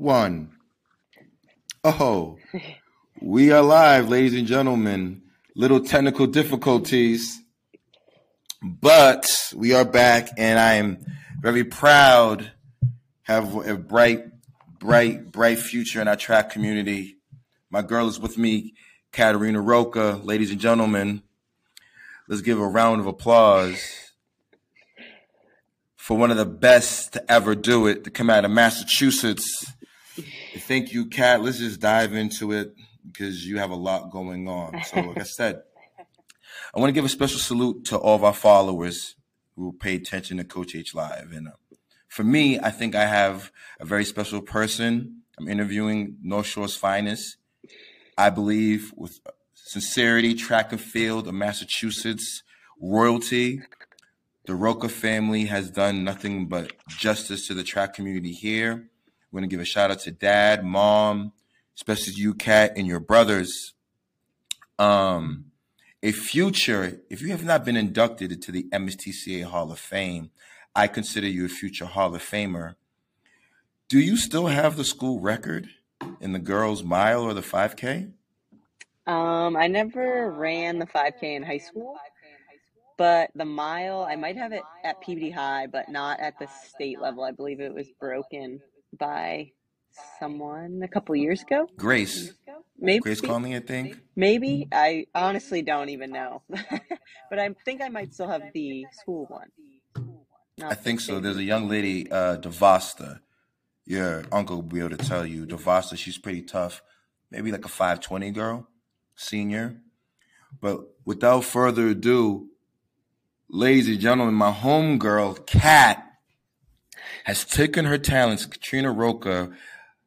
one. Oh, we are live, ladies and gentlemen. Little technical difficulties, but we are back, and I am very proud. Have a bright, bright, bright future in our track community. My girl is with me, Katarina Rocha. Ladies and gentlemen, let's give a round of applause for one of the best to ever do it to come out of Massachusetts. Thank you, Kat. Let's just dive into it because you have a lot going on. So, like I said, I want to give a special salute to all of our followers who pay attention to Coach H Live. And uh, for me, I think I have a very special person. I'm interviewing North Shore's finest. I believe with sincerity, track and field of Massachusetts royalty the Rocha family has done nothing but justice to the track community here. We're going to give a shout out to dad, mom, especially you, Kat, and your brothers. Um, a future, if you have not been inducted into the MSTCA Hall of Fame, I consider you a future Hall of Famer. Do you still have the school record in the girls' mile or the 5K? Um, I never ran the 5K in high school. But the mile, I might have it at Peabody High, but not at the state level. I believe it was broken by someone a couple years ago. Grace. Maybe Grace Conley, I think. Maybe I honestly don't even know, but I think I might still have the school one. I think so. There's a young lady, uh, Devasta. Your uncle will be able to tell you. Devasta, she's pretty tough. Maybe like a 520 girl, senior. But without further ado, ladies and gentlemen, my homegirl, Kat, has taken her talents. Catrina Rocha,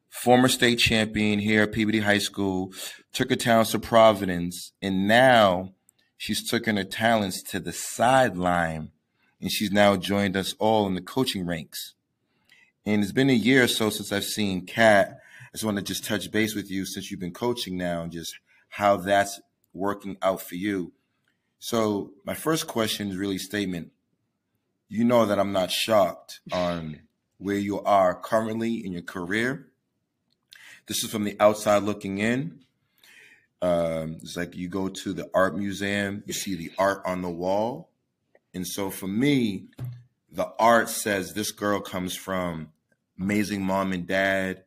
former state champion here at Peabody High School, took her talents to Providence, and now she's taken her talents to the sideline, and she's now joined us all in the coaching ranks. And it's been a year or so since I've seen Kat. I just want to just touch base with you since you've been coaching now, and just how that's working out for you. So my first question is really statement. You know that I'm not shocked on where you are currently in your career. This is from the outside looking in. Um, it's like you go to the art museum, you see the art on the wall. And so for me, the art says this girl comes from amazing mom and dad.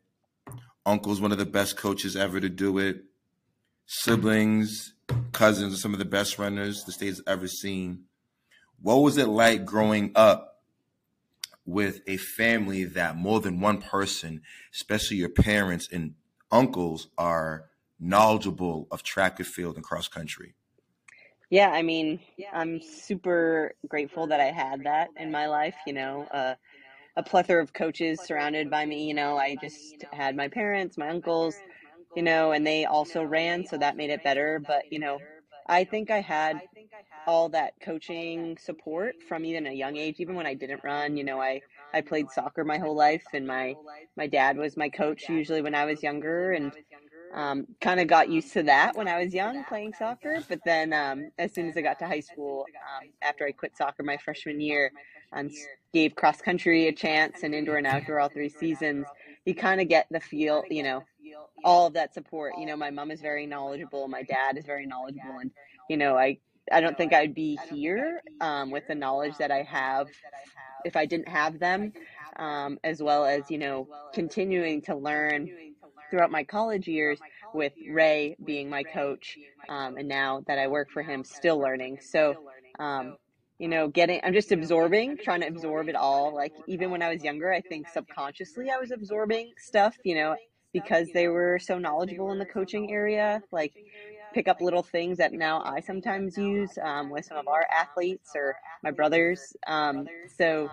Uncle's one of the best coaches ever to do it. Siblings, cousins are some of the best runners the state's ever seen. What was it like growing up with a family that more than one person, especially your parents and uncles, are knowledgeable of track and field and cross country? Yeah, I mean, I'm super grateful that I had that in my life. You know, uh, a plethora of coaches surrounded by me. You know, I just had my parents, my uncles, you know, and they also ran, so that made it better. But, you know, I think I had all that coaching support from even a young age, even when I didn't run. You know, I, I played soccer my whole life, and my, my dad was my coach usually when I was younger, and um, kind of got used to that when I was young playing soccer. But then um, as soon as I got to high school, um, after I quit soccer my freshman year, and gave cross country a chance and indoor and outdoor all three seasons, you kind of get the feel, you know, all of that support. You know, my mom is very knowledgeable, my dad is very knowledgeable, and you know, I I don't think I'd be here um, with the knowledge that I have if I didn't have them, um, as well as you know, continuing to learn throughout my college years with Ray being my coach, um, and now that I work for him, still learning. So. Um, you know, getting, I'm just absorbing, trying to absorb it all. Like, even when I was younger, I think subconsciously I was absorbing stuff, you know, because they were so knowledgeable in the coaching area, like pick up little things that now I sometimes use um, with some of our athletes or my brothers. Um, so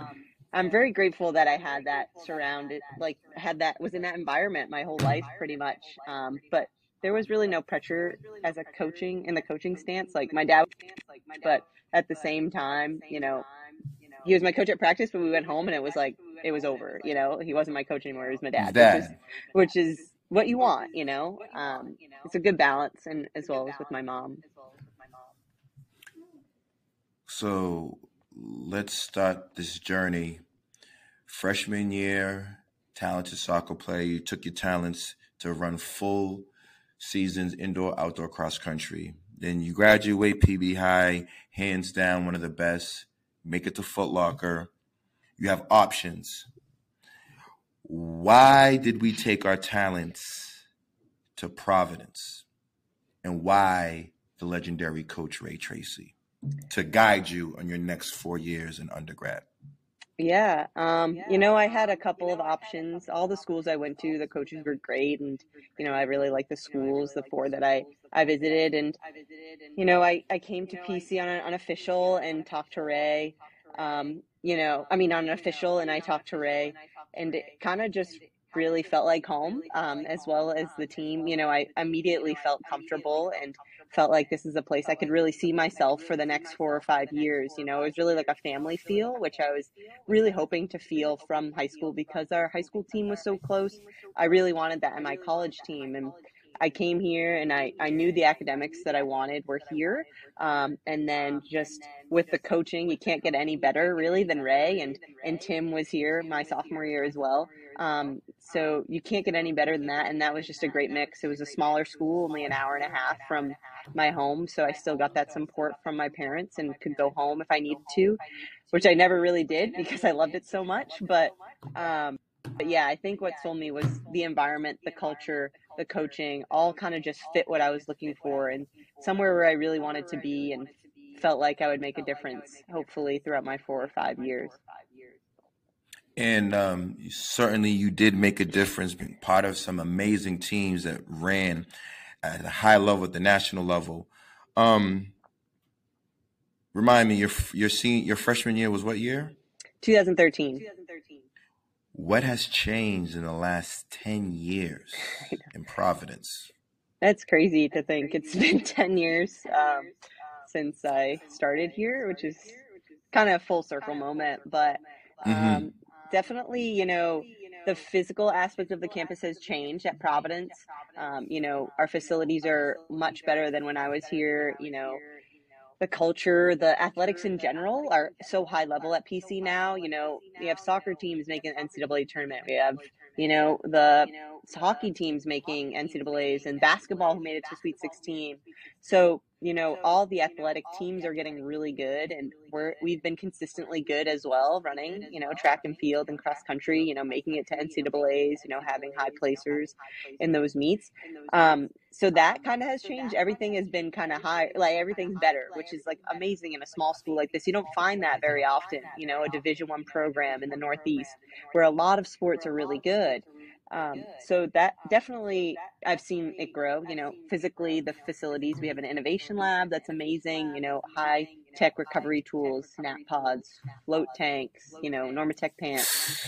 I'm very grateful that I had that surrounded, like had that was in that environment my whole life, pretty much. Um, but there was really no pressure as a coaching in the coaching stance. Like my dad, but at the same time, you know, he was my coach at practice, but we went home and it was like it was over. You know, he wasn't my coach anymore. He was my dad, which is which is what you want. You know, um, it's a good balance, and as well as with my mom. So let's start this journey. Freshman year, talented soccer player. You took your talents to run full seasons indoor, outdoor, cross country. Then you graduate PB High, hands down one of the best. Make it to Foot Locker. You have options. Why did we take our talents to Providence? And why the legendary coach Ray Treacy to guide you on your next four years in undergrad? Yeah, um, you know, I had a couple of options. All the schools I went to, the coaches were great, and you know, I really liked the schools, the four that I I visited, and you know, I I came to PC on an unofficial and talked to Ray. Um, you know, I mean, on an official, and I talked to Ray, and it kind of just really felt like home, um, as well as the team. You know, I immediately felt comfortable and felt like this is a place I could really see myself for the next four or five years. You know, it was really like a family feel, which I was really hoping to feel from high school because our high school team was so close. I really wanted that in my college team. And I came here and I, I knew the academics that I wanted were here. Um, and then just with the coaching, you can't get any better really than Ray and, and Tim was here my sophomore year as well. Um, so you can't get any better than that. And that was just a great mix. It was a smaller school, only an hour and a half from my home. So I still got that support from my parents and could go home if I needed to, which I never really did because I loved it so much. But, um, but yeah, I think what sold me was the environment, the culture, the coaching, all kind of just fit what I was looking for and somewhere where I really wanted to be and felt like I would make a difference, hopefully, throughout my four or five years. And um, certainly you did make a difference, being part of some amazing teams that ran at a high level, at the national level. Um, remind me, your your senior, your freshman year was what year? 2013. What has changed in the last 10 years in Providence? That's crazy to think. It's been 10 years um, since I started here, which is kind of a full circle moment. But mm-hmm. um, mm-hmm definitely, you know, the physical aspect of the campus has changed at Providence. Um, you know, our facilities are much better than when I was here. You know, the culture, the athletics in mm, general are so high level at PC now. You know, we have soccer teams making NCAA tournament. We have, you know, the hockey teams making NCAAs and basketball who made it to Sweet 16. So you know all the athletic teams are getting really good and we're we've been consistently good as well running you know track and field and cross country you know making it to ncaa's you know having high placers in those meets. um, so that kind of has changed. everything has been kind of high like everything's better which is like amazing in a small school like this. you don't find that very often you know a division one program in the northeast where a lot of sports are really good um, so that definitely I've seen it grow. You know, physically the facilities we have an innovation lab that's amazing. You know, high tech recovery tools, snap pods, float tanks. You know, Normatec pants.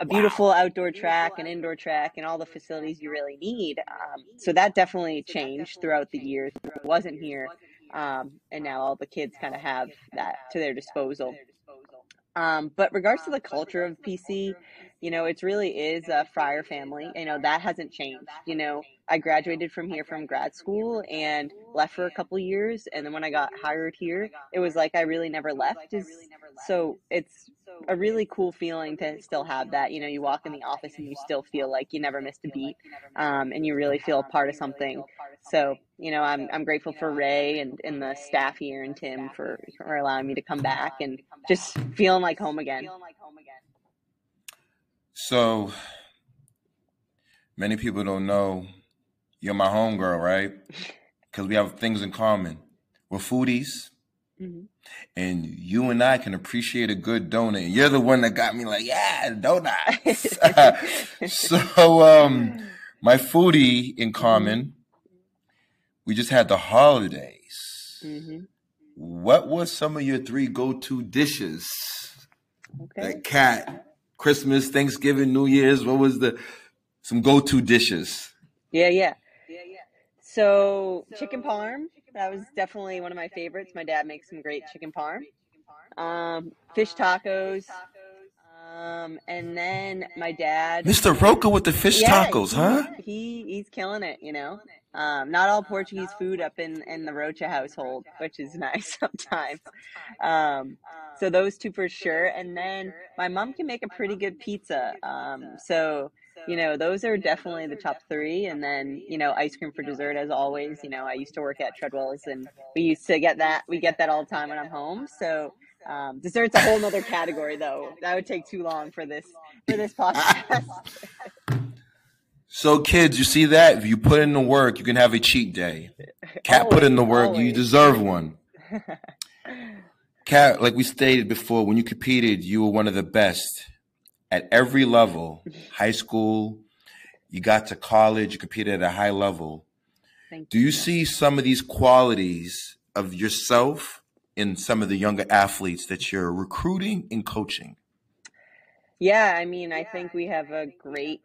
A beautiful outdoor track, an indoor track, and all the facilities you really need. Um, so that definitely changed throughout the years. It wasn't here, um, and now all the kids kind of have that to their disposal. Um, but regards to the culture of PC, you know, it really is a friar family. You know, that hasn't changed. You know, I graduated from here from grad school and left for a couple years. And then when I got hired here, it was like I really never left. So it's a really cool feeling to still have that. You know, you walk in the office and you still feel like you never missed a beat, um, and you really feel a part of something. So, you know, I'm I'm grateful for Ray and, and the staff here and Tim for, for allowing me to come back and just feeling like home again. So many people don't know you're my homegirl, right? Because we have things in common. We're foodies. Mm-hmm. And you and I can appreciate a good donut. You're the one that got me like, yeah, donuts. so, um, my foodie in common, we just had the holidays. Mm-hmm. What was some of your three go-to dishes? Okay. That cat Christmas, Thanksgiving, New Year's? What was the some go to dishes? Yeah, yeah. yeah, yeah. So chicken parm, that was definitely one of my favorites. My dad makes some great chicken parm. Um, fish tacos. Um, and then my dad, Mr. Rocha with the fish yeah, tacos, huh? He he's killing it, you know. Um, not all Portuguese food up in, in the Rocha household, which is nice sometimes. Um, so those two for sure. And then my mom can make a pretty good pizza. Um, so, you know, those are definitely the top three. And then, you know, ice cream for dessert as always. You know, I used to work at Treadwell's and we used to get that. We get that all the time when I'm home. So, um, dessert's a whole nother category though. That would take too long for this for this podcast. So, kids, you see that? If you put in the work, you can have a cheat day. Cat put in the work, always. you deserve one. Cat, like we stated before, when you competed, you were one of the best at every level. High school, you got to college, you competed at a high level. Thank Do you, you see some of these qualities of yourself in some of the younger athletes that you're recruiting and coaching? Yeah, I mean, I think we have a great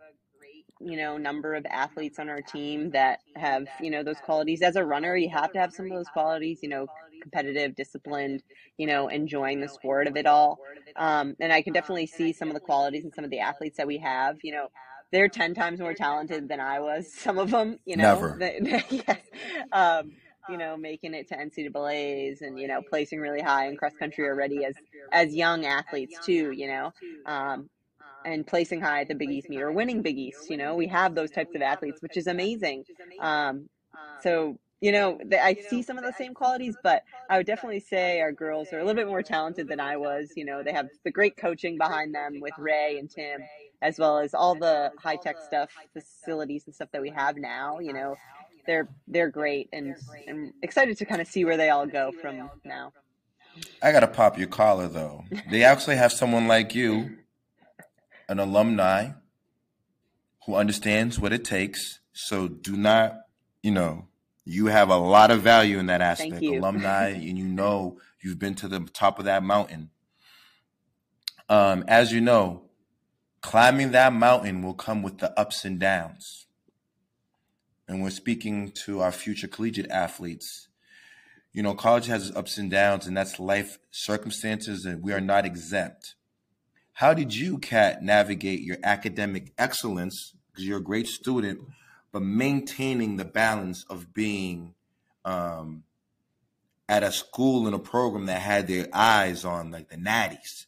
you know number of athletes on our team that have you know those qualities as a runner you have to have some of those qualities you know competitive disciplined you know enjoying the sport of it all um, and i can definitely see some of the qualities in some of the athletes that we have you know they're 10 times more talented than i was some of them you know Never. yes. um, you know making it to ncaa's and you know placing really high in cross country already as as young athletes too you know um, and placing high at the Big East meet or winning Big East. You know, we have those types of athletes, which is amazing. Um, so you know, I see some of the same qualities, but I would definitely say our girls are a little bit more talented than I was. You know, they have the great coaching behind them with Ray and Tim, as well as all the high tech stuff, facilities and stuff that we have now. You know, they're they're great, and I'm excited to kind of see where they all go from now. I gotta pop your collar though. They actually have someone like you an alumni who understands what it takes. So do not, you know, you have a lot of value in that aspect. Alumni, and you know you've been to the top of that mountain. Um, as you know, climbing that mountain will come with the ups and downs. And we're speaking to our future collegiate athletes. You know, college has ups and downs, and that's life circumstances, and we are not exempt. How did you, Kat, navigate your academic excellence? Because you're a great student, but maintaining the balance of being um, at a school and a program that had their eyes on like the natties.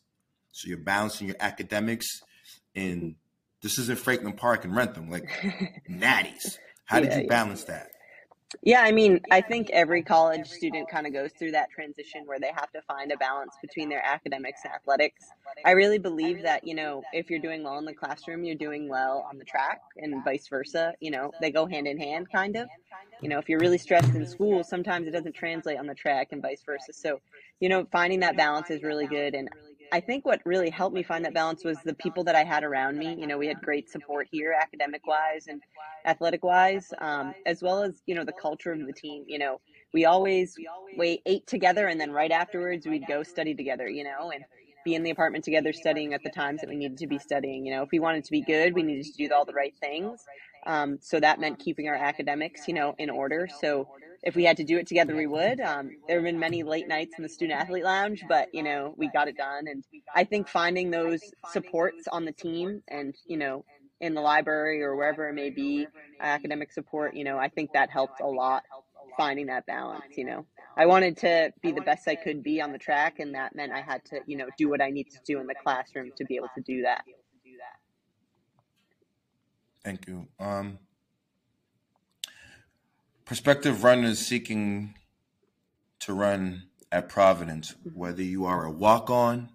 So you're balancing your academics and this isn't Franklin Park and Wrentham, like natties. How did you balance that? Yeah, I mean, I think every college student kind of goes through that transition where they have to find a balance between their academics and athletics. I really believe that, you know, if you're doing well in the classroom, you're doing well on the track and vice versa. You know, they go hand in hand kind of. You know, if you're really stressed in school, sometimes it doesn't translate on the track and vice versa. So, you know, finding that balance is really good. And I think what really helped me find that balance was the people that I had around me. You know, we had great support here, academic wise and athletic wise, um, as well as you know the culture of the team. You know, we always we ate together, and then right afterwards we'd go study together. You know, and be in the apartment together studying at the times that we needed to be studying. You know, if we wanted to be good, we needed to do all the right things. Um, so that meant keeping our academics, you know, in order. So if we had to do it together, we would. Um, there have been many late nights in the student athlete lounge, but you know, we got it done. And I think finding those supports on the team and you know, in the library or wherever it may be, academic support, you know, I think that helped a lot finding that balance. You know, I wanted to be the best I could be on the track, and that meant I had to, you know, do what I needed to do in the classroom to be able to do that. Thank you. Um, prospective runners seeking to run at Providence, whether you are a walk on,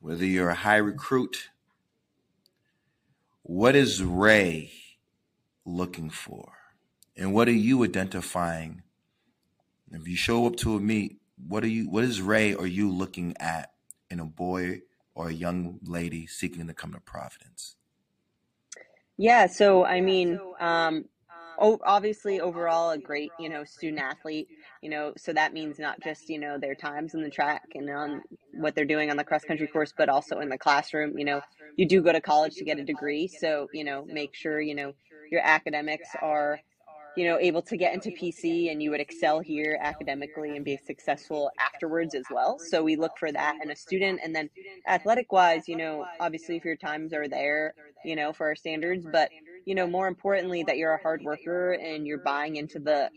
whether you're a high recruit, what is Ray looking for? And what are you identifying? If you show up to a meet, what are you what is Ray or you looking at in a boy or a young lady seeking to come to Providence? Yeah, so I mean, um, obviously overall a great, you know, student athlete, you know, so that means not just, you know, their times in the track and on what they're doing on the cross country course, but also in the classroom, you know, you do go to college to get a degree. So, you know, make sure, you know, your academics are, you know, able to get into PC and you would excel here academically and be successful afterwards as well. So we look for that in a student. And then athletic wise, you know, obviously if your times are there, you know, for our standards, but you know, more importantly, that you're a hard worker and you're buying into the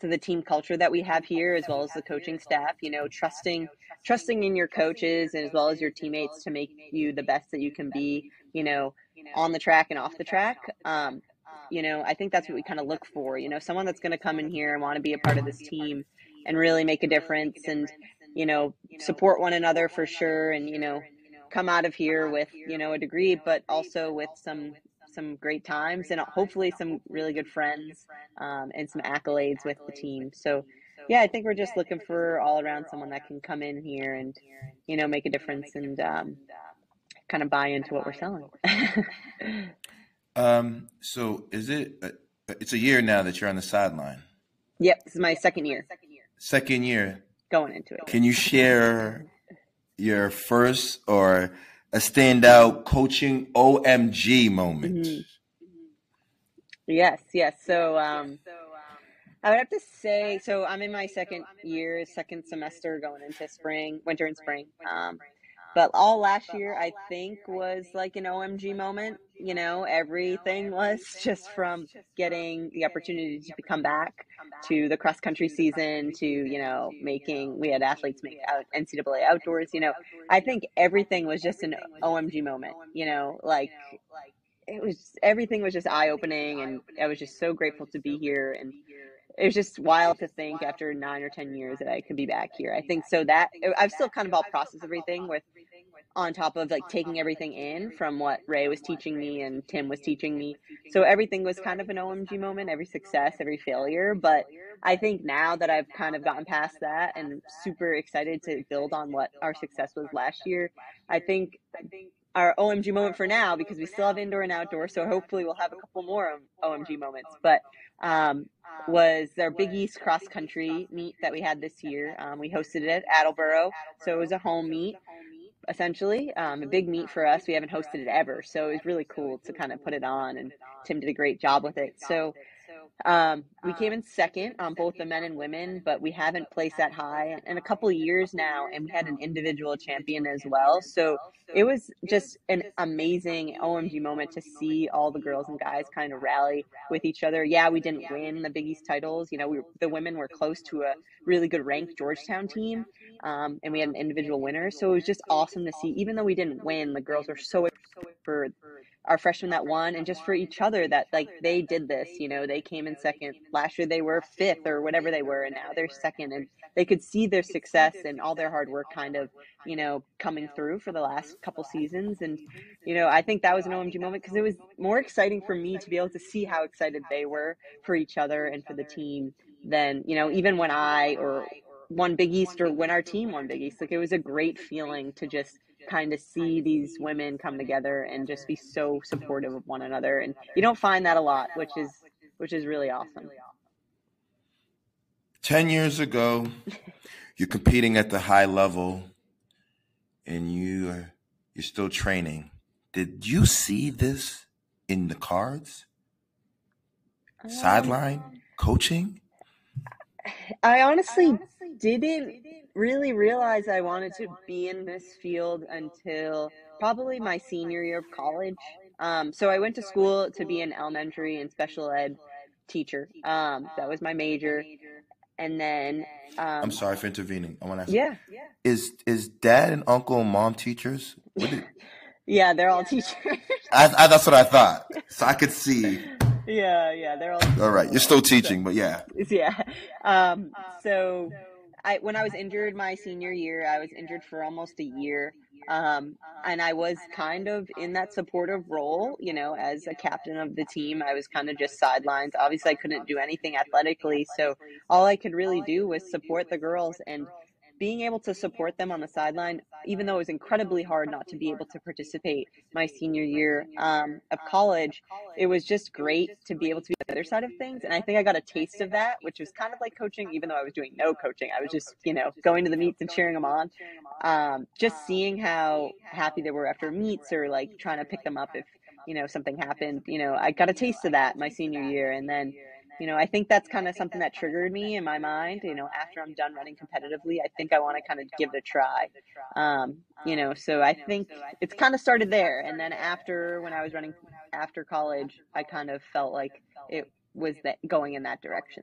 to the team culture that we have here as well as the coaching staff you know trusting trusting in your coaches and as well as your teammates to make you the best that you can be you know on the track and off the track. Um, you know i think that's what we kind of look for you know someone that's going to come in here and want to be a part of this team and really make a difference and you know support one another for sure and you know come out of here with you know a degree but also with some some great times and hopefully some really good friends um, and some accolades with the team. So, yeah, I think we're just looking for all around someone that can come in here and, you know, make a difference and um, kind of buy into what we're selling. um, so is it, uh, it's a year now that you're on the sideline. Yep. This is my second year. Second year. Going into it. Can you share your first or a standout coaching OMG moment? Mm-hmm. Yes, yes. So, um, I would have to say, so I'm in my second year, second semester going into spring, winter and spring. Um, but all last year, I think, was like an OMG moment. You know, everything was just from getting the opportunity to come back to the cross country season to, you know, making, we had athletes make out NCAA outdoors. You know, I think everything was just an OMG moment, you know, like it was, everything was just eye opening. And I was just so grateful to be here. And it was just wild to think after nine or 10 years that I could be back here. I think so that I've still kind of all process everything with on top of like taking everything in from what Ray was teaching me and Tim was teaching me. So everything was kind of an OMG moment, every success, every failure. But I think now that I've kind of gotten past that and super excited to build on what our success was last year, I think our OMG moment for now, because we still have indoor and outdoor, so hopefully we'll have a couple more OMG moments. But um, was our Big East cross country meet that we had this year. Um, we hosted it at Attleboro, so it was a home meet essentially. Um, a big meet for us. We haven't hosted it ever, so it was really cool to kind of put it on, and Tim did a great job with it. So um, we came in second on both the men and women, but we haven't placed that high in a couple of years now, and we had an individual champion as well. So it was just an amazing OMG moment to see all the girls and guys kind of rally with each other. Yeah, we didn't win the Big East titles. You know, we, the women were close to a really good ranked Georgetown team, um, and we had an individual winner. So it was just awesome to see. Even though we didn't win, the girls were so for our freshmen that won and just for each other that like they did this you know they came in second. Last year they were fifth or whatever they were and now they're second and they could see their success and all their hard work kind of you know coming through for the last couple seasons and you know i think that was an omg moment because it was more exciting for me to be able to see how excited they were for each other and for the team than you know even when i or won big east or when our team won big east. Like it was a great feeling to just kind of see these women come together and just be so supportive of one another and you don't find that a lot which is which is really awesome. 10 years ago you're competing at the high level and you are you're still training. Did you see this in the cards? Sideline um, coaching? I honestly didn't really realize I wanted to be in this field until probably my senior year of college. Um, so I went to school to be an elementary and special ed teacher. Um, that was my major. And then um, I'm sorry for intervening. I want to ask. Yeah. Is is dad and uncle and mom teachers? Did... yeah, they're all teachers. I, I, that's what I thought. So I could see. Yeah, yeah, they're all. All right, you're still teaching, but yeah. Yeah. Um, so I when I was injured my senior year, I was injured for almost a year. Um, and I was kind of in that supportive role, you know, as a captain of the team. I was kind of just sidelines. Obviously, I couldn't do anything athletically, so all I could really do was support the girls and being able to support them on the sideline, even though it was incredibly hard not to be able to participate my senior year um, of college, it was just great to be able to be the other side of things. And I think I got a taste of that, which was kind of like coaching, even though I was doing no coaching. I was just, you know, going to the meets and cheering them on. Um, just seeing how happy they were after meets or like trying to pick them up if, you know, something happened. You know, I got a taste of that my senior year. And then, you know, I think that's kind of something that triggered me in my mind. You know, after I'm done running competitively, I think I want to kind of give it a try. Um, you know, so I think it's kind of started there. And then after when I was running after college, I kind of felt like it was that going in that direction.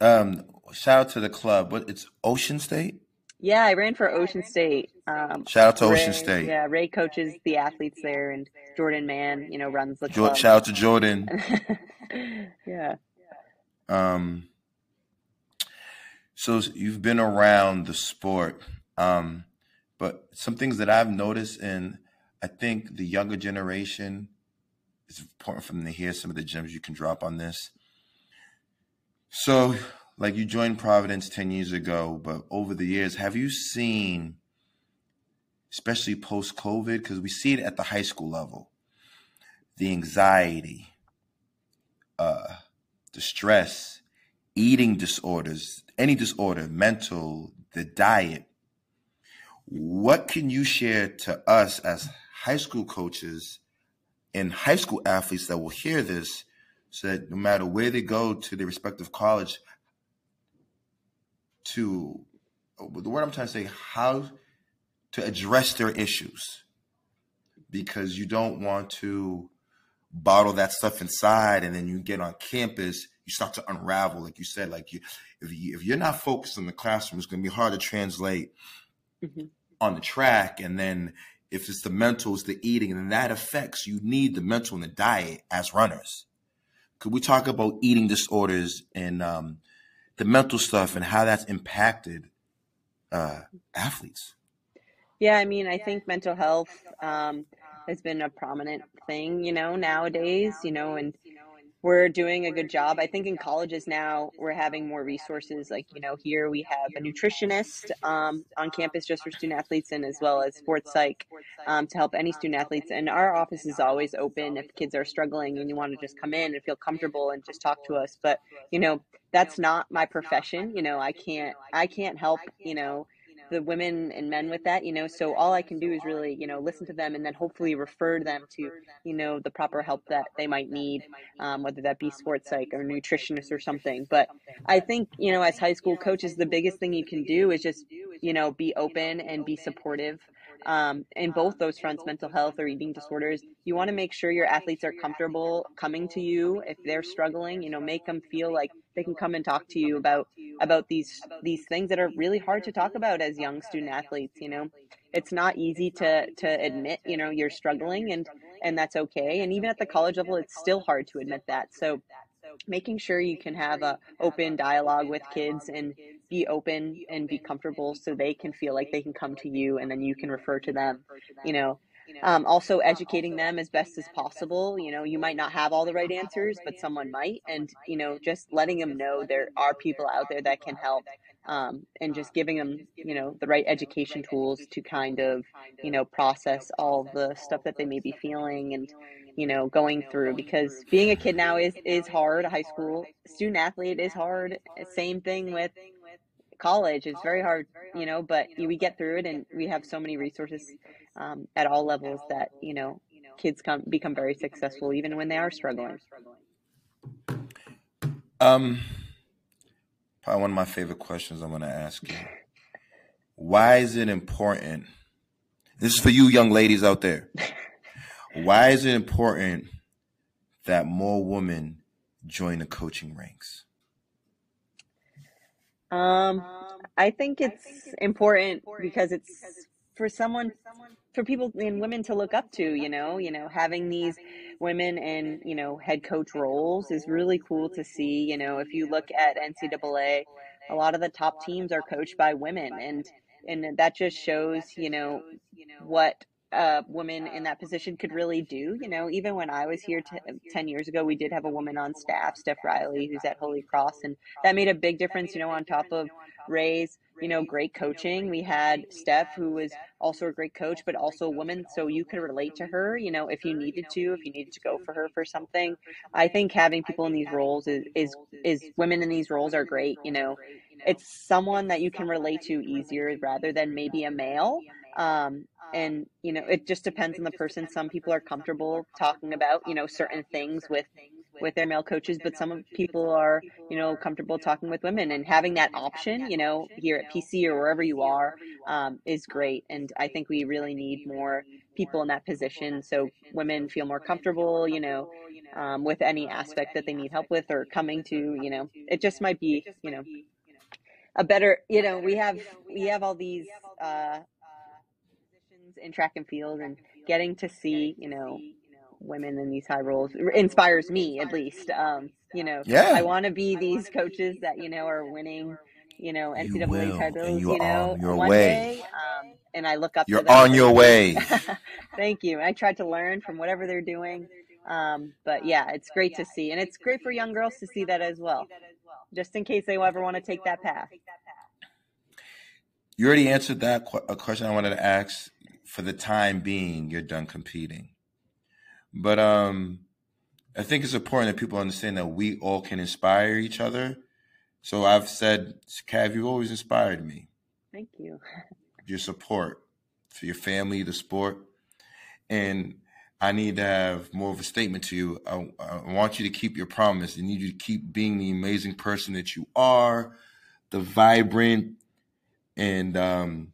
Um, shout out to the club. What it's Ocean State. Yeah, I ran for Ocean State. Um, shout out to Ray, Ocean State. Yeah, Ray coaches the athletes there, and Jordan Mann, you know, runs the club. Shout out to Jordan. yeah. Um. So you've been around the sport, um, but some things that I've noticed, and I think the younger generation, it's important for them to hear some of the gems you can drop on this. So, like you joined Providence 10 years ago, but over the years, have you seen, especially post COVID, because we see it at the high school level, the anxiety, uh, the stress, eating disorders, any disorder, mental, the diet. What can you share to us as high school coaches and high school athletes that will hear this so that no matter where they go to their respective college, to the word I'm trying to say, how to address their issues, because you don't want to bottle that stuff inside, and then you get on campus, you start to unravel, like you said, like you, if you if you're not focused in the classroom, it's going to be hard to translate mm-hmm. on the track, and then if it's the mental, it's the eating, and that affects you need the mental and the diet as runners. Could we talk about eating disorders and um, the mental stuff and how that's impacted uh, athletes? Yeah, I mean, I think mental health um, has been a prominent thing, you know, nowadays, you know, and we're doing a good job. I think in colleges now we're having more resources. Like you know, here we have a nutritionist um, on campus just for student athletes, and as well as sports psych um, to help any student athletes. And our office is always open if kids are struggling and you want to just come in and feel comfortable and just talk to us. But you know, that's not my profession. You know, I can't I can't help you know the women and men with that, you know. So all I can do is really, you know, listen to them and then hopefully refer them to, you know, the proper help that they might need, um, whether that be sports psych or nutritionist or something. But I think, you know, as high school coaches, the biggest thing you can do is just, you know, be open and be supportive um, in both those fronts, mental health or eating disorders, you want to make sure your athletes are comfortable coming to you if they're struggling. You know, make them feel like they can come and talk to you about about these these things that are really hard to talk about as young student athletes. You know, it's not easy to to admit. You know, you're struggling, and and that's okay. And even at the college level, it's still hard to admit that. So making sure you can have a open dialogue with kids and be open and be comfortable so they can feel like they can come to you and then you can refer to them you know um, also educating them as best as possible you know you might not have all the right answers but someone might and you know just letting them know there are people out there that can help um, and just giving them you know the right education tools to kind of you know process all the stuff that they may be feeling and you know going through because being a kid now is is hard high school. student athlete is hard same thing with college it's very hard you know but we get through it and we have so many resources um, at all levels that you know kids come become very successful even when they are struggling. um probably one of my favorite questions i'm going to ask you. Why is it important this is for you young ladies out there. Why is it important that more women join the coaching ranks? Um, I think it's important because it's for someone, for people and women to look up to. You know, you know, having these women in you know head coach roles is really cool to see. You know, if you look at NCAA, a lot of the top teams are coached by women, and and that just shows you know what a woman in that position could really do. You know, even when I was here t- 10 years ago, we did have a woman on staff, Steph Reilly, who's at Holy Cross, and that made a big difference, you know, on top of Ray's, you know, great coaching. We had Steph, who was also a great coach, but also a woman, so you could relate to her, you know, if you needed to, if you needed to go for her for something. I think having people in these roles is, is, is women in these roles are great, you know. It's someone that you can relate to easier rather than maybe a male. Um, and you know it just depends on the person some people are comfortable talking about you know certain things with with their male coaches but some people are you know comfortable talking with women and having that option you know here at pc or wherever you are um, is great. And i think we really need more people in that position so women feel more comfortable, you know, um, with any aspect that they need help with or coming to, you know, it just might be, you know, a better, you know, we have we have all these uh, positions in track and field, and getting to see, you know, women in these high roles inspires me at least. Um, you know, Yeah. I want to be these coaches that you know are winning, you know, You NCAA will, titles, and you you know, are on your one way. day. Um, and I look up. You're to them. on your way. Thank you. I tried to learn from whatever they're doing. Um, but yeah, it's great to see, and it's great for young girls to see that as well, just in case they ever want to take that path. You already answered that qu- a question I wanted to ask. For the time being, you're done competing. But um, I think it's important that people understand that we all can inspire each other. So I've said, Cav, you've always inspired me. Thank you. Your support for your family, the sport, and I need to have more of a statement to you. I, I want you to keep your promise. I need you to keep being the amazing person that you are, the vibrant and um,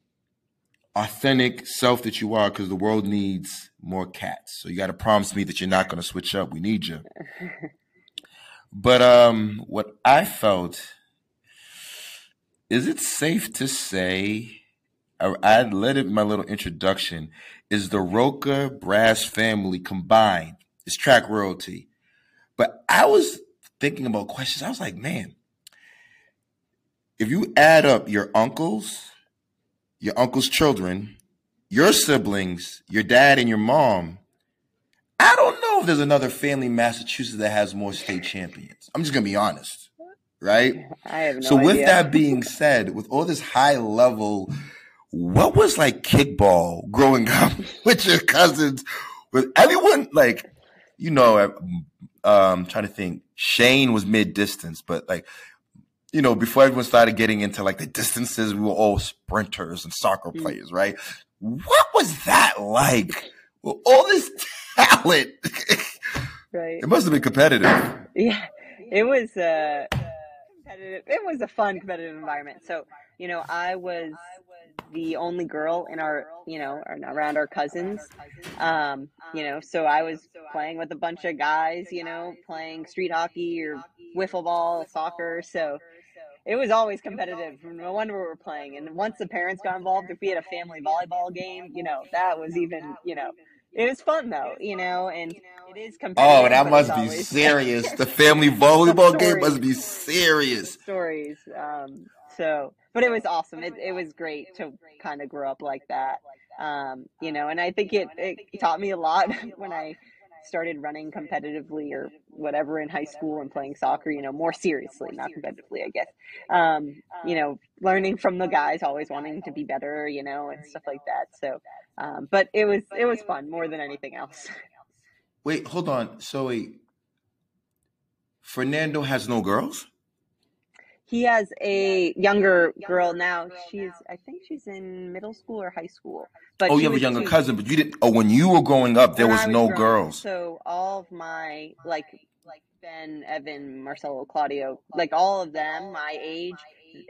authentic self that you are, because the world needs more cats. So you got to promise me that you're not going to switch up. We need you. But um, what I felt is it safe to say? I, I led it my little introduction. Is the Rocha Brass family combined? Is track royalty? But I was thinking about questions. I was like, man, if you add up your uncles, your uncle's children, your siblings, your dad, and your mom, I don't know if there's another family in Massachusetts that has more state champions. I'm just gonna be honest, right? I have no so with idea. that being said, with all this high level, what was like kickball growing up with your cousins? With everyone like, you know, um, trying to think. Shane was mid distance, but like, you know, before everyone started getting into like the distances, we were all sprinters and soccer Mm. players, right? What was that like? With all this talent, right. it must have been competitive. Yeah, it was a competitive. It was a fun competitive environment. So you know, I was the only girl in our, you know, around our cousins. Um, you know, so I was playing with a bunch of guys, you know, playing street hockey or wiffle ball, soccer. So it was always competitive. No wonder we were playing. And once the parents got involved, if we had a family volleyball game, you know, that was even, you know, it was fun though, you know, and it is competitive. Oh, that must be serious. The family volleyball game must be serious. stories. Um, so, but it was awesome. It, it was great to kind of grow up like that. Um, you know, and I think it, it taught me a lot when I started running competitively or whatever in high school and playing soccer, you know, more seriously, not competitively, I guess. Um, you know, learning from the guys, always wanting to be better, you know, and stuff like that. So, um, but it was, it was fun more than anything else. Wait, hold on. So wait, Fernando has no girls? He has a younger girl now. She's, I think she's in middle school or high school. But Oh, you have a younger two- cousin, but you didn't. Oh, when you were growing up, there when was I no up, girls. So all of my like like Ben, Evan, Marcelo, Claudio, like all of them, my age,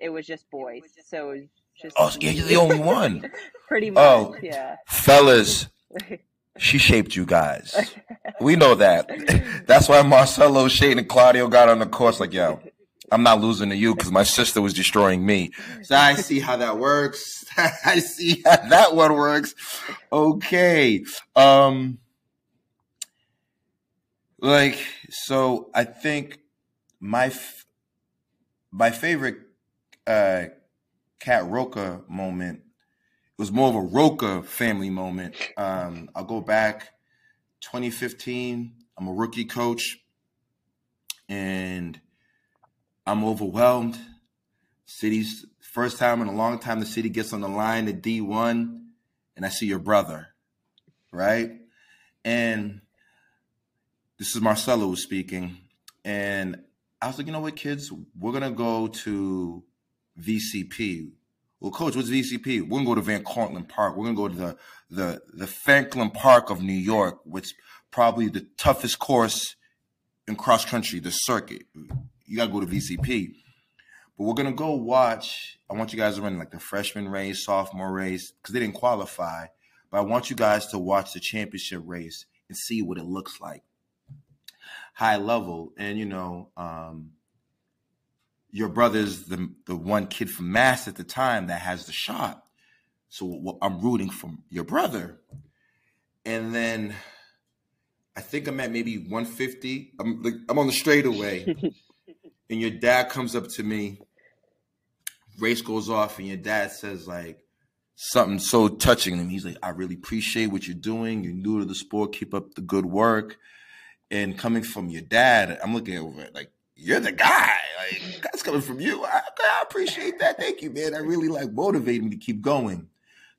it was just boys. So it was just Oh, yeah, you're the only one. pretty oh, much. Oh. Yeah. Fellas, she shaped you guys. We know that. That's why Marcelo, Shane, and Claudio got on the course like, yo, I'm not losing to you because my sister was destroying me. So I see how that works. I see how that one works. Okay. Um like so I think my f- my favorite uh Cat Rocha moment it was more of a Rocha family moment. Um, I'll go back 2015. I'm a rookie coach, and I'm overwhelmed. City's first time in a long time the city gets on the line at D1, and I see your brother, right? And this is Marcelo who's speaking, and I was like, you know what, kids, we're gonna go to VCP. Well, coach, what's VCP? We're gonna go to Van Cortlandt Park. We're gonna go to the the the Franklin Park of New York, which probably the toughest course in cross country, the circuit. You gotta go to VCP. But we're gonna go watch. I want you guys to run like the freshman race, sophomore race, because they didn't qualify. but I want you guys to watch the championship race and see what it looks like. High level, and you know, um, your brother's the the one kid from Mass at the time that has the shot. So I'm rooting for your brother. And then I think I'm at maybe 150. I'm like I'm on the straightaway. and your dad comes up to me. Race goes off, and your dad says like something so touching him. He's like, "I really appreciate what you're doing. You're new to the sport. Keep up the good work." And coming from your dad, I'm looking over it like, "You're the guy. Like that's coming from you. I, I appreciate that. Thank you, man. I really like motivating me to keep going."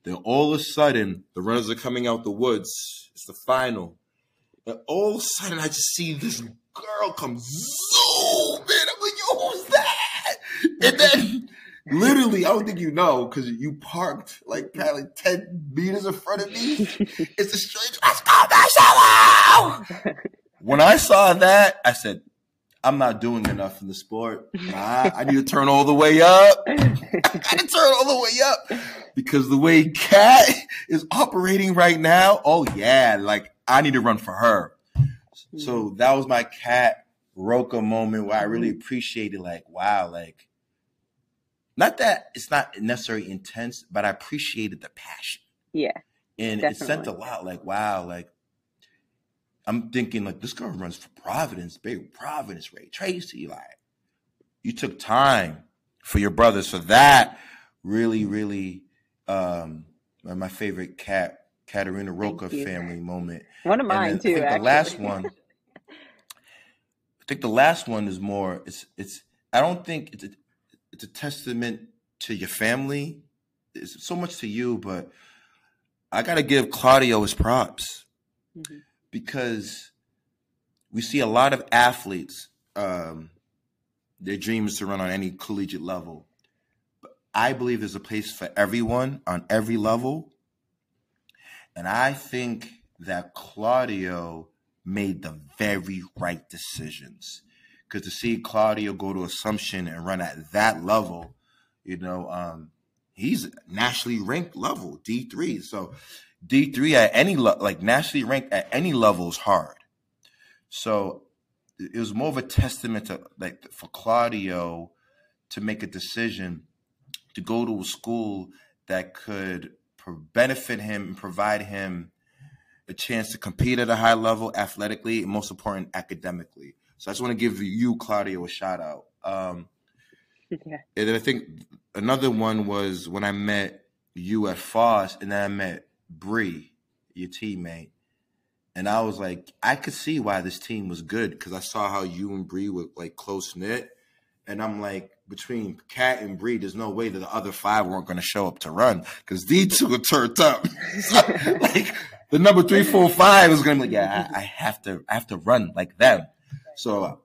Then all of a sudden, the runners are coming out the woods. It's the final. And all of a sudden, I just see this girl come zoom, man. I'm like, yo, who's that? And then literally, I don't think you know because you parked like kind of like 10 meters in front of me. it's a strange, let's go, Marcelo! when I saw that, I said, I'm not doing enough in the sport. I, I need to turn all the way up. I gotta turn all the way up because the way Cat is operating right now, oh yeah, like I need to run for her. So that was my Cat Rocha moment where I really mm-hmm. appreciated, like, wow, like, not that it's not necessarily intense, but I appreciated the passion. Yeah. And definitely. it sent a lot, like, wow, like, I'm thinking like this girl runs for Providence, big Providence, Ray Treacy. Like you took time for your brothers. So that really, really um my favorite cat Catrina Rocha family moment. One of mine too. I think actually. the last one. I think the last one is more. It's it's. I don't think it's a, it's a testament to your family. It's so much to you, but I got to give Claudio his props. Mm-hmm because we see a lot of athletes, um, their dream is to run on any collegiate level. But I believe there's a place for everyone on every level. And I think that Claudio made the very right decisions. Because to see Claudio go to Assumption and run at that level, you know, um, he's nationally ranked level D3. So D three at any like nationally ranked at any level is hard. So it was more of a testament to like for Claudio to make a decision to go to a school that could benefit him and provide him a chance to compete at a high level athletically and most important academically. So I just want to give you Claudio a shout out. Um, yeah. And then I think another one was when I met you at Foss, and then I met Bree, your teammate, and I was like, I could see why this team was good because I saw how you and Bree were like close knit, and I'm like, between Cat and Bree, there's no way that the other five weren't going to show up to run because these two are turned up. like the number three, four, five is going to be like, yeah, I, I, have to, I have to run like them. So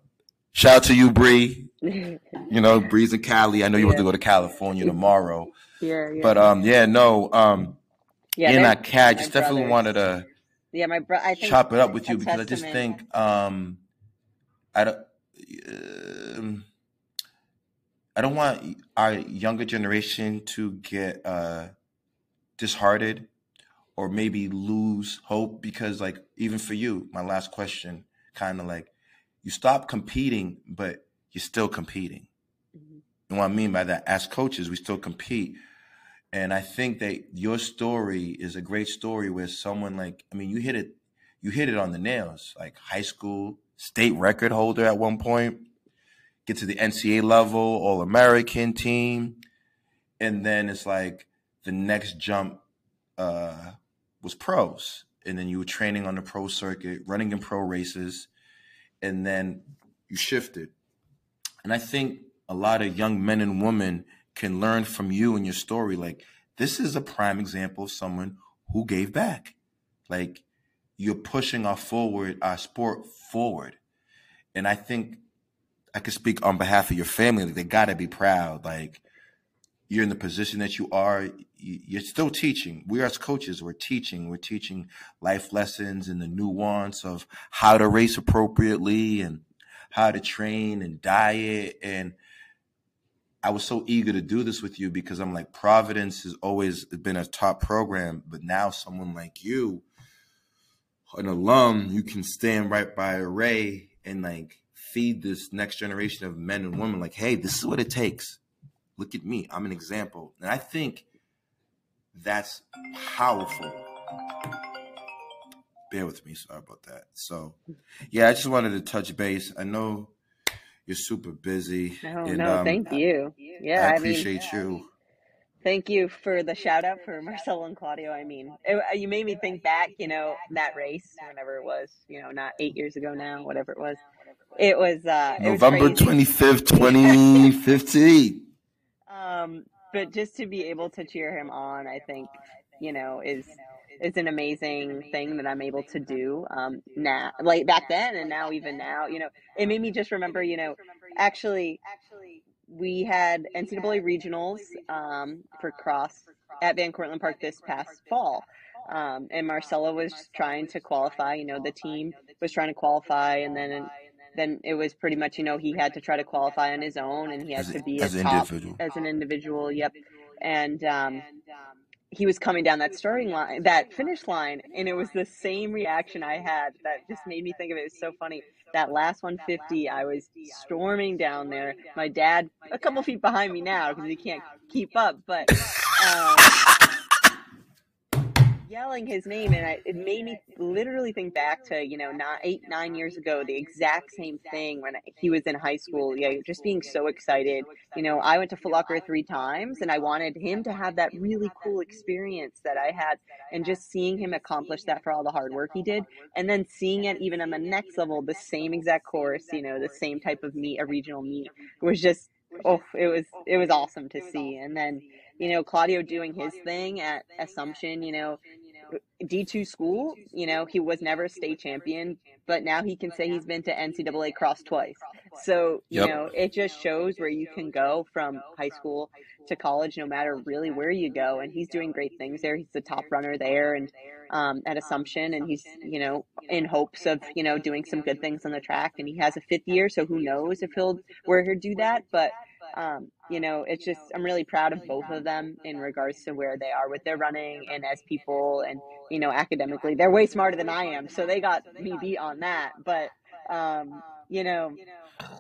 shout out to you, Bree. You know, Bree's in Cali. I know you yeah. want to go to California tomorrow. Yeah, yeah. But um, yeah, no, um, yeah, in that cat, I just definitely wanted to yeah, my bro- I chop it up with you because I just think um, I don't. Uh, I don't want our younger generation to get uh, disheartened or maybe lose hope because, like, even for you, my last question, kind of like, you stop competing, but you're still competing. Mm-hmm. And what I mean by that, as coaches, we still compete, and I think that your story is a great story where someone like, I mean, you hit it, you hit it on the nails. Like high school state record holder at one point, get to the NCAA level, All American team, and then it's like the next jump uh, was pros, and then you were training on the pro circuit, running in pro races, and then you shifted. And I think a lot of young men and women can learn from you and your story. Like this is a prime example of someone who gave back. Like you're pushing our forward, our sport forward. And I think I could speak on behalf of your family. Like they gotta be proud. Like you're in the position that you are. You're still teaching. We as coaches, we're teaching. We're teaching life lessons and the nuance of how to race appropriately and how to train and diet and I was so eager to do this with you because I'm like Providence has always been a top program, but now someone like you, an alum, you can stand right by Ray and like feed this next generation of men and women like, hey, this is what it takes. Look at me. I'm an example. And I think that's powerful. Bear with me. Sorry about that. So, yeah, I just wanted to touch base. I know you're super busy. No, and, no, um, thank you. Yeah, I appreciate I mean, you. Thank you for the shout out for Marcelo and Claudio. I mean, it, you made me think back, you know, that race, whenever it was, you know, not eight years ago now, whatever it was. It was uh, November twenty fifth, twenty fifteen. Um, but just to be able to cheer him on, I think you know is is an amazing thing that I'm able to do um, now, like back then, and now even now. You know, it made me just remember. You know, actually, we had NCAA regionals um, for cross at Van Cortlandt Park this past fall. Um, and Marcelo was trying to qualify. You know, the team was trying to qualify, and then then it was pretty much you know he had to try to qualify on his own and he had as, to be as a top individual. as an individual yep. and um, he was coming down that starting line that finish line and it was the same reaction i had that just made me think of it. It was so funny. that last 150 i was storming down there. my dad a couple feet behind me now because he can't keep up but um, yelling his name, and I, it made me literally think back to you know not eight nine years ago, the exact same thing when he was in high school. Yeah, just being so excited. You know, I went to Foot three times, and I wanted him to have that really cool experience that I had, and just seeing him accomplish that for all the hard work he did, and then seeing it even on the next level, the same exact course, you know, the same type of meet, a regional meet, was just oh, it was it was awesome to see, and then you know, Claudio doing his thing at Assumption, you know, D2 school, you know, he was never a state champion, but now he can say he's been to NCAA cross twice. So, you yep. know, it just shows where you can go from high school to college, no matter really where you go. And he's doing great things there. He's the top runner there and um, at Assumption, and he's, you know, in hopes of, you know, doing some good things on the track. And he has a fifth year, so who knows if he'll, where he'll do that. But, um, you know, it's just, I'm really proud of both of them in regards to where they are with their running and as people and, you know, academically. They're way smarter than I am, so they got me beat on that. But, um, you know,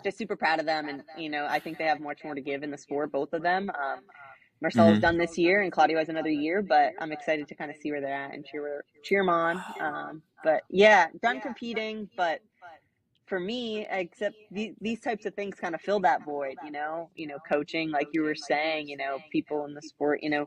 just super proud of them. And, you know, I think they have much more to give in the sport, both of them. Um, Marcelo's mm-hmm. done this year and Claudio has another year, but I'm excited to kind of see where they're at and cheer, cheer them on. Um, but yeah, done competing, but for me, except these, types of things kind of fill that void, you know, you know, coaching, like you were saying, you know, people in the sport, you know,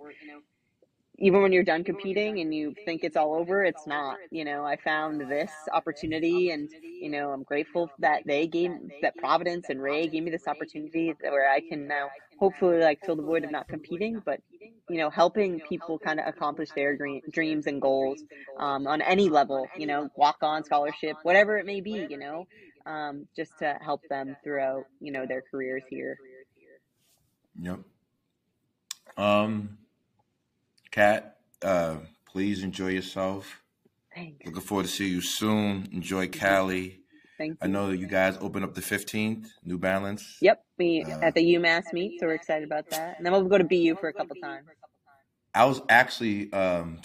even when you're done competing and you think it's all over, it's not. You know, I found this opportunity, and you know, I'm grateful that they gave that Providence and Ray gave me this opportunity where I can now hopefully like fill the void of not competing, but you know, helping people kind of accomplish their dreams and goals um, on any level. You know, walk on scholarship, whatever it may be. You know, um, just to help them throughout you know their careers here. Yep. Um Kat, uh, please enjoy yourself. Thanks. Looking forward to see you soon. Enjoy Cali. Thank you. I know that you guys open up the 15th, New Balance. Yep, we uh, at the UMass meet, so we're excited about that. And then we'll go to BU for a couple times. I was actually, um,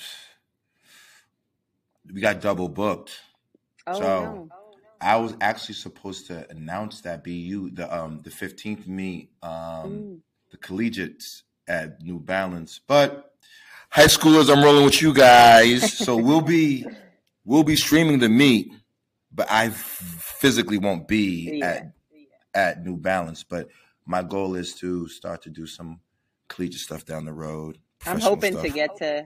we got double booked. Oh, so no. I was actually supposed to announce that BU the um the 15th meet um mm. the collegiates at New Balance, but high schoolers, I'm rolling with you guys. So we'll be we'll be streaming the meet, but I physically won't be yeah. at at New Balance. But my goal is to start to do some collegiate stuff down the road. I'm hoping stuff. to get to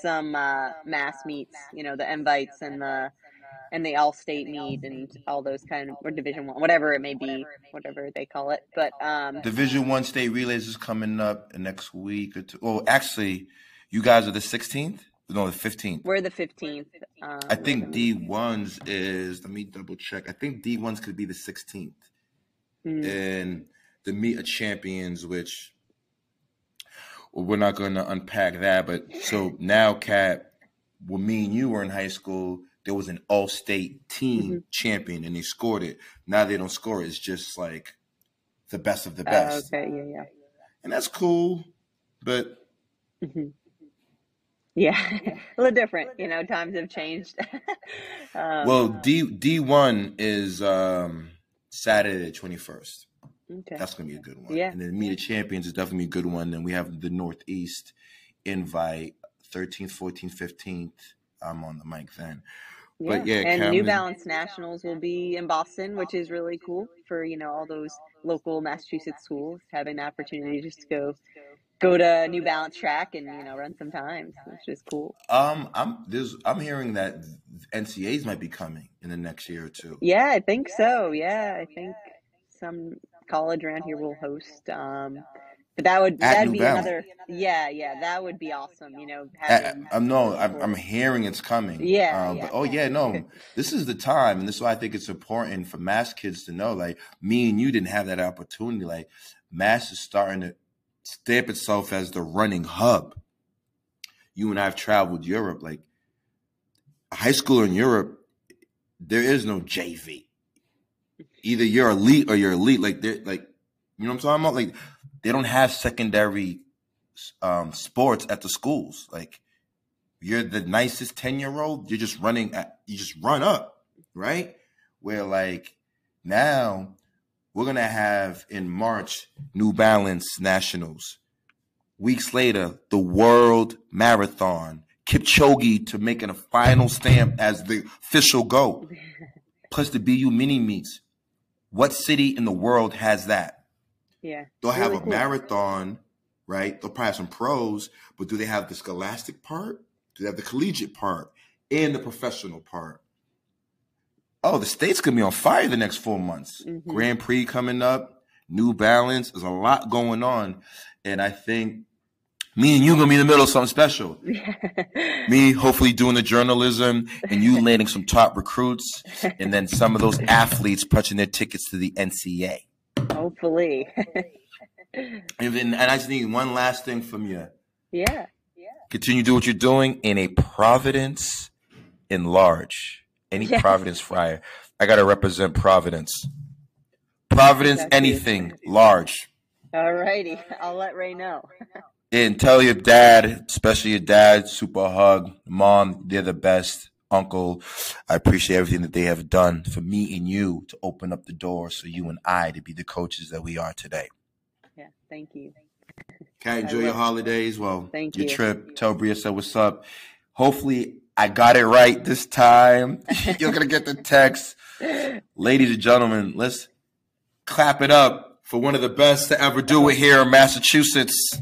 some uh, mass meets, you know, the invites and the and the all state meet and all those kind of or division one whatever it may be whatever they call it but um division one state relays is coming up next week or two well actually you guys are the 16th? No, the 15th. We're the 15th. Um, I think D1's is, let me double check. I think D1's could be the 16th. Mm-hmm. And the Meet of Champions, which well, we're not going to unpack that. But so now, Kat, when me and you were in high school, there was an all state team mm-hmm. champion and they scored it. Now they don't score it. It's just like the best of the oh, best. Uh, okay, yeah, yeah. and that's cool. But hmm Yeah, a little different. You know, times have changed. well, um, D D one is um, Saturday the twenty first. okay. That's gonna be a good one. Yeah. And then Meet the Champions is definitely a good one. Then we have the Northeast invite, thirteenth, fourteenth, fifteenth. I'm on the mic then. Yeah. But yeah, And New Cameron. Balance Nationals will be in Boston, which is really cool for, you know, all those local Massachusetts schools having the opportunity just to go go to New Balance track and, you know, run some times, which is cool. Um, I'm there's I'm hearing that NCAs might be coming in the next year or two. Yeah, I think so. Yeah, I think some college around here will host. Um, but that would that'd New be Balance. another. Yeah, yeah, that would be awesome. You know, I, having I'm no, I'm, I'm hearing it's coming. yeah, Um, yeah, but oh yeah, no, this is the time, and this is why I think it's important for Mass kids to know. Like me and you didn't have that opportunity. Like Mass is starting to stamp itself as the running hub. You and I have traveled Europe. Like high school in Europe, there is no JV. Either you're elite or you're elite. Like they're like, you know what I'm talking about? Like they don't have secondary um, sports at the schools. Like you're the nicest 10 year old, you're just running at, you just run up, right? Where like now we're gonna have in March New Balance Nationals. Weeks later, the World Marathon. Kipchoge to making a final stamp as the official goat. Plus the BU mini meets. What city in the world has that? Yeah. They'll have Really a cool. marathon, right? They'll probably have some pros, but do they have the scholastic part? Do they have the collegiate part and the professional part? Oh, the state's gonna be on fire the next four months. Mhm. Grand Prix coming up, New Balance. There's a lot going on, and I think me and you gonna be in the middle of something special. Me, hopefully, doing the journalism, and you landing some top recruits, and then some of those athletes punching their tickets to the NCA. Hopefully. And then, and I just need one last thing from you. yeah. Continue to do what you're doing in a Providence enlarge. Any. Providence Friar. I gotta represent Providence. Providence, Exactly. anything large. All righty. I'll let Ray know. And tell your dad, especially your dad, super hug. Mom, they're the best. Uncle, I appreciate everything that they have done for me and you to open up the door so you and I to be the coaches that we are today. Yeah. Thank you. Okay, enjoy your holidays. Well, Thank you. your you. trip. Tell Bria said what's up. Hopefully, I got it right this time. You're gonna get the text, ladies and gentlemen. Let's clap it up for one of the best to ever do it here in Massachusetts.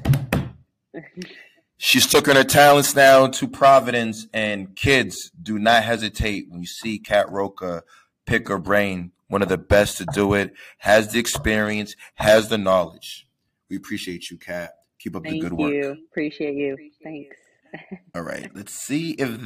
She's taking her talents now to Providence, and kids, do not hesitate when you see Kat Rocha pick her brain. One of the best to do it, has the experience, has the knowledge. We appreciate you, Kat. Keep up the Thank good work. Thank you. Appreciate you. Thanks. All right, let's see if